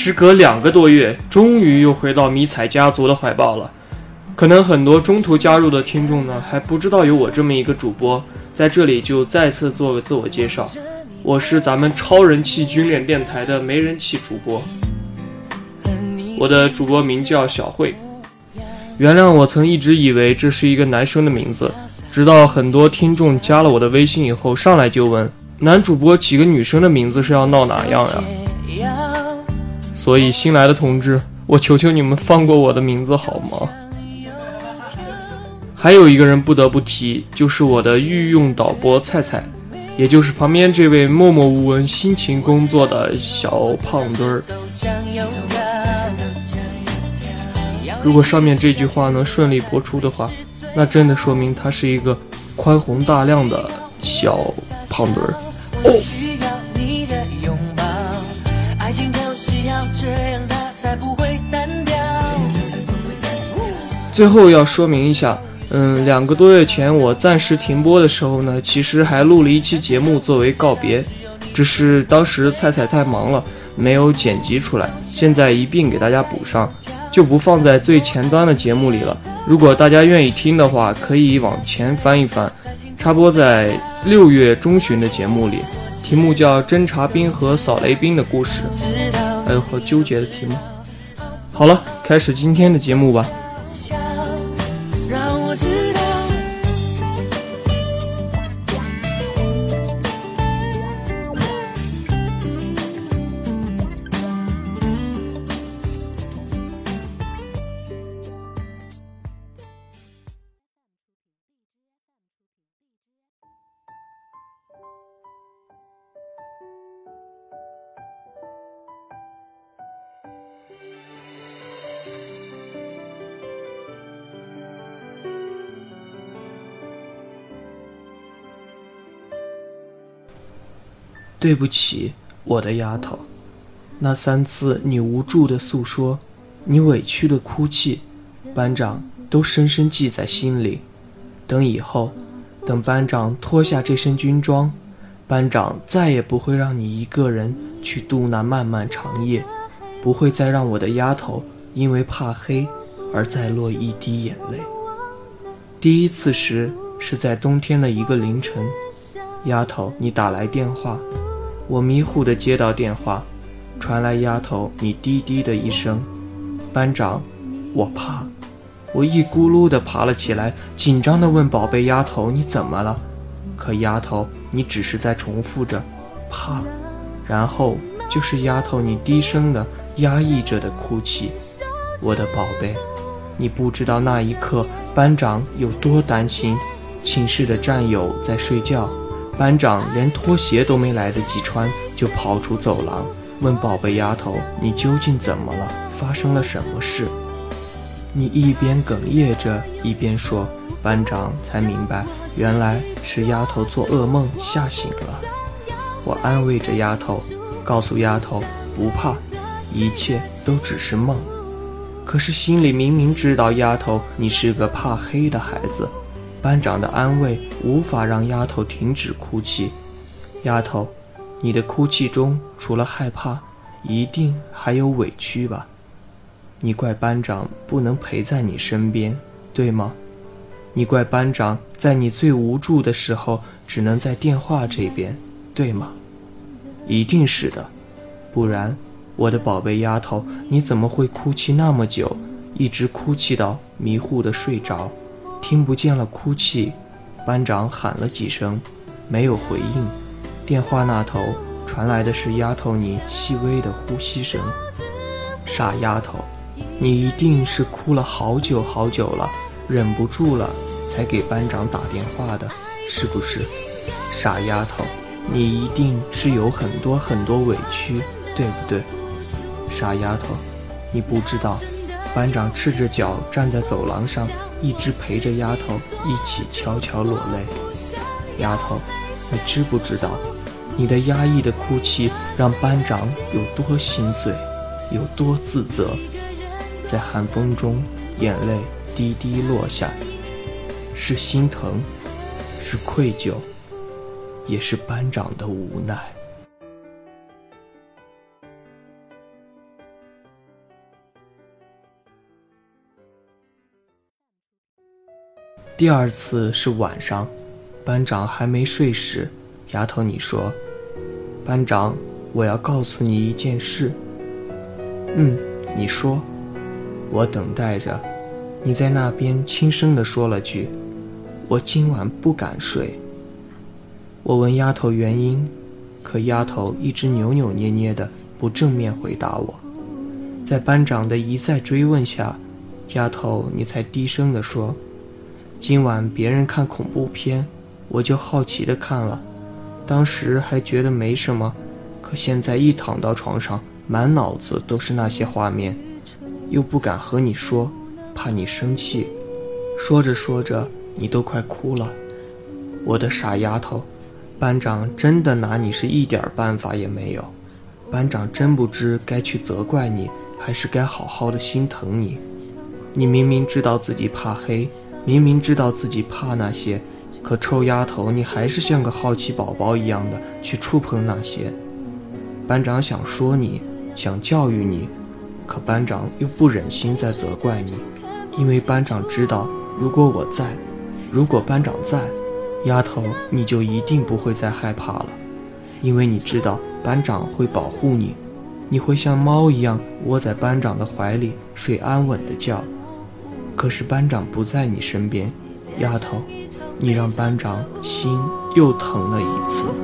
时隔两个多月，终于又回到迷彩家族的怀抱了。可能很多中途加入的听众呢，还不知道有我这么一个主播，在这里就再次做个自我介绍，我是咱们超人气军脸电台的没人气主播，我的主播名叫小慧。原谅我曾一直以为这是一个男生的名字，直到很多听众加了我的微信以后，上来就问男主播起个女生的名字是要闹哪样呀？所以新来的同志，我求求你们放过我的名字好吗？还有一个人不得不提，就是我的御用导播菜菜，也就是旁边这位默默无闻、辛勤工作的小胖墩儿。如果上面这句话能顺利播出的话，那真的说明他是一个宽宏大量的小胖墩儿。哦。最后要说明一下。嗯，两个多月前我暂时停播的时候呢，其实还录了一期节目作为告别，只是当时菜菜太忙了，没有剪辑出来，现在一并给大家补上，就不放在最前端的节目里了。如果大家愿意听的话，可以往前翻一翻，插播在六月中旬的节目里，题目叫《侦察兵和扫雷兵的故事》。哎呦，好纠结的题目。好了，开始今天的节目吧。对不起，我的丫头。那三次你无助的诉说，你委屈的哭泣，班长都深深记在心里。等以后，等班长脱下这身军装，班长再也不会让你一个人去度那漫漫长夜，不会再让我的丫头因为怕黑而再落一滴眼泪。第一次时是在冬天的一个凌晨，丫头，你打来电话。我迷糊地接到电话，传来丫头你低低的一声：“班长，我怕。”我一咕噜地爬了起来，紧张地问宝贝丫头：“你怎么了？”可丫头你只是在重复着“怕”，然后就是丫头你低声的压抑着的哭泣。我的宝贝，你不知道那一刻班长有多担心。寝室的战友在睡觉。班长连拖鞋都没来得及穿，就跑出走廊，问宝贝丫头：“你究竟怎么了？发生了什么事？”你一边哽咽着，一边说：“班长才明白，原来是丫头做噩梦吓醒了。”我安慰着丫头，告诉丫头不怕，一切都只是梦。可是心里明明知道，丫头你是个怕黑的孩子。班长的安慰无法让丫头停止哭泣。丫头，你的哭泣中除了害怕，一定还有委屈吧？你怪班长不能陪在你身边，对吗？你怪班长在你最无助的时候只能在电话这边，对吗？一定是的，不然，我的宝贝丫头，你怎么会哭泣那么久，一直哭泣到迷糊的睡着？听不见了，哭泣。班长喊了几声，没有回应。电话那头传来的是丫头你细微的呼吸声。傻丫头，你一定是哭了好久好久了，忍不住了才给班长打电话的，是不是？傻丫头，你一定是有很多很多委屈，对不对？傻丫头，你不知道，班长赤着脚站在走廊上。一直陪着丫头一起悄悄落泪，丫头，你知不知道，你的压抑的哭泣让班长有多心碎，有多自责？在寒风中，眼泪滴滴落下，是心疼，是愧疚，也是班长的无奈。第二次是晚上，班长还没睡时，丫头你说：“班长，我要告诉你一件事。”嗯，你说。我等待着，你在那边轻声地说了句：“我今晚不敢睡。”我问丫头原因，可丫头一直扭扭捏捏的，不正面回答我。在班长的一再追问下，丫头你才低声地说：“今晚别人看恐怖片，我就好奇的看了，当时还觉得没什么，可现在一躺到床上，满脑子都是那些画面。”又不敢和你说，怕你生气。说着说着，你都快哭了。我的傻丫头，班长真的拿你是一点办法也没有。班长真不知该去责怪你，还是该好好的心疼你。你明明知道自己怕黑，明明知道自己怕那些，可臭丫头，你还是像个好奇宝宝一样的去触碰那些。班长想说你，想教育你。可班长又不忍心再责怪你，因为班长知道，如果我在，如果班长在，丫头你就一定不会再害怕了，因为你知道班长会保护你，你会像猫一样窝在班长的怀里睡安稳的觉。可是班长不在你身边，丫头，你让班长心又疼了一次。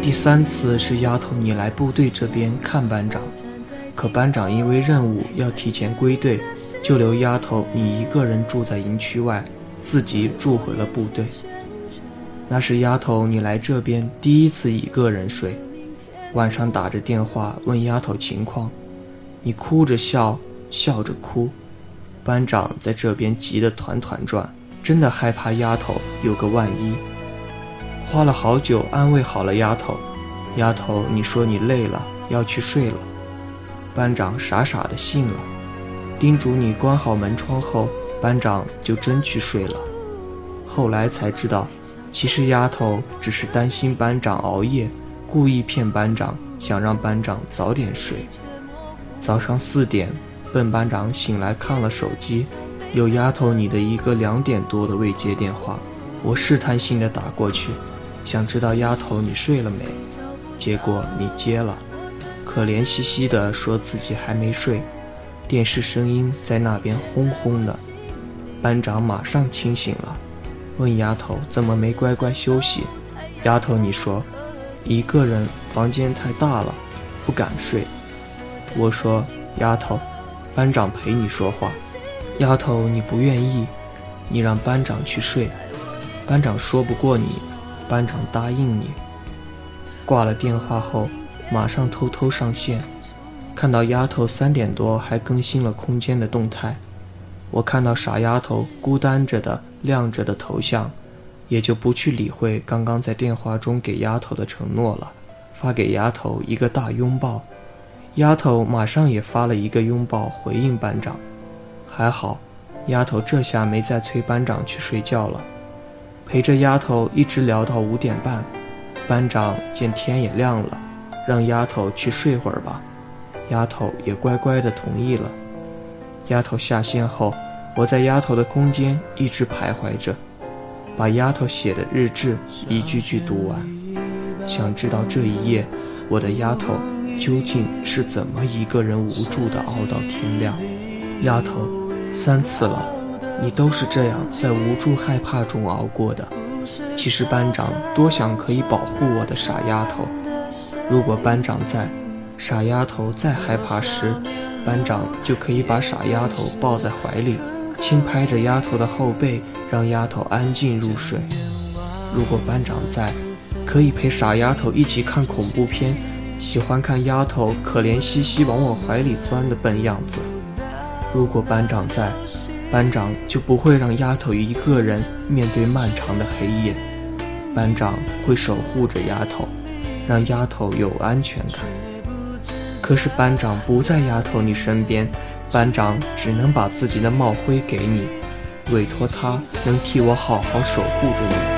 第三次是丫头你来部队这边看班长，可班长因为任务要提前归队，就留丫头你一个人住在营区外，自己住回了部队。那是丫头你来这边第一次一个人睡，晚上打着电话问丫头情况，你哭着笑，笑着哭，班长在这边急得团团转，真的害怕丫头有个万一。花了好久安慰好了丫头，丫头，你说你累了要去睡了，班长傻傻的信了，叮嘱你关好门窗后，班长就真去睡了。后来才知道，其实丫头只是担心班长熬夜，故意骗班长，想让班长早点睡。早上四点，笨班长醒来看了手机，有丫头你的一个两点多的未接电话，我试探性的打过去。想知道丫头你睡了没？结果你接了，可怜兮兮的说自己还没睡。电视声音在那边轰轰的。班长马上清醒了，问丫头怎么没乖乖休息？丫头你说，一个人房间太大了，不敢睡。我说丫头，班长陪你说话。丫头你不愿意，你让班长去睡。班长说不过你。班长答应你。挂了电话后，马上偷偷上线，看到丫头三点多还更新了空间的动态。我看到傻丫头孤单着的亮着的头像，也就不去理会刚刚在电话中给丫头的承诺了，发给丫头一个大拥抱。丫头马上也发了一个拥抱回应班长。还好，丫头这下没再催班长去睡觉了。陪着丫头一直聊到五点半，班长见天也亮了，让丫头去睡会儿吧。丫头也乖乖的同意了。丫头下线后，我在丫头的空间一直徘徊着，把丫头写的日志一句句读完，想知道这一夜我的丫头究竟是怎么一个人无助的熬到天亮。丫头，三次了。你都是这样在无助害怕中熬过的。其实班长多想可以保护我的傻丫头。如果班长在，傻丫头再害怕时，班长就可以把傻丫头抱在怀里，轻拍着丫头的后背，让丫头安静入睡。如果班长在，可以陪傻丫头一起看恐怖片，喜欢看丫头可怜兮兮往我怀里钻的笨样子。如果班长在。班长就不会让丫头一个人面对漫长的黑夜，班长会守护着丫头，让丫头有安全感。可是班长不在丫头你身边，班长只能把自己的帽徽给你，委托他能替我好好守护着你。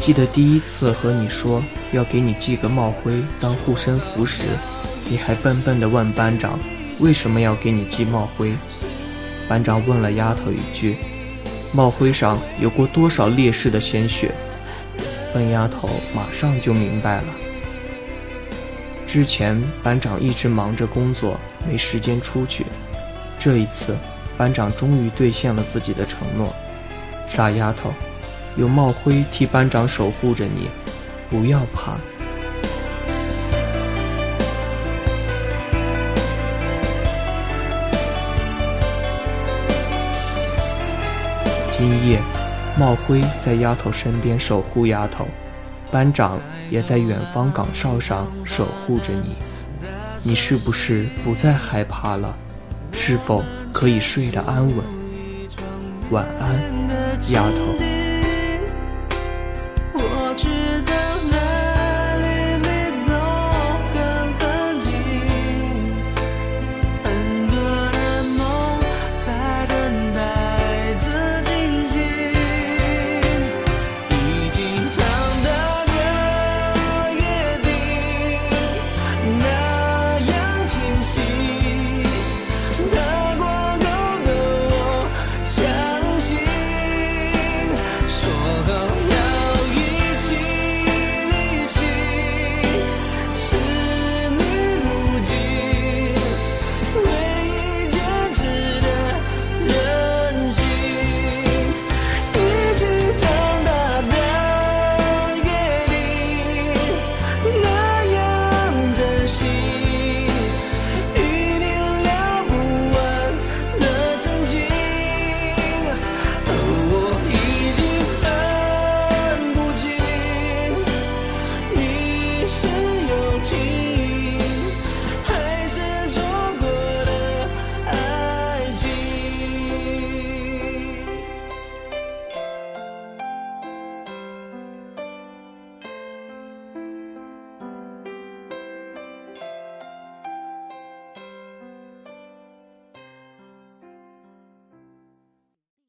记得第一次和你说要给你寄个帽徽当护身符时，你还笨笨地问班长为什么要给你寄帽徽。班长问了丫头一句：“帽徽上有过多少烈士的鲜血？”笨丫头马上就明白了。之前班长一直忙着工作，没时间出去。这一次，班长终于兑现了自己的承诺。傻丫头。有帽徽替班长守护着你，不要怕。今夜，帽徽在丫头身边守护丫头，班长也在远方岗哨上守护着你。你是不是不再害怕了？是否可以睡得安稳？晚安，丫头。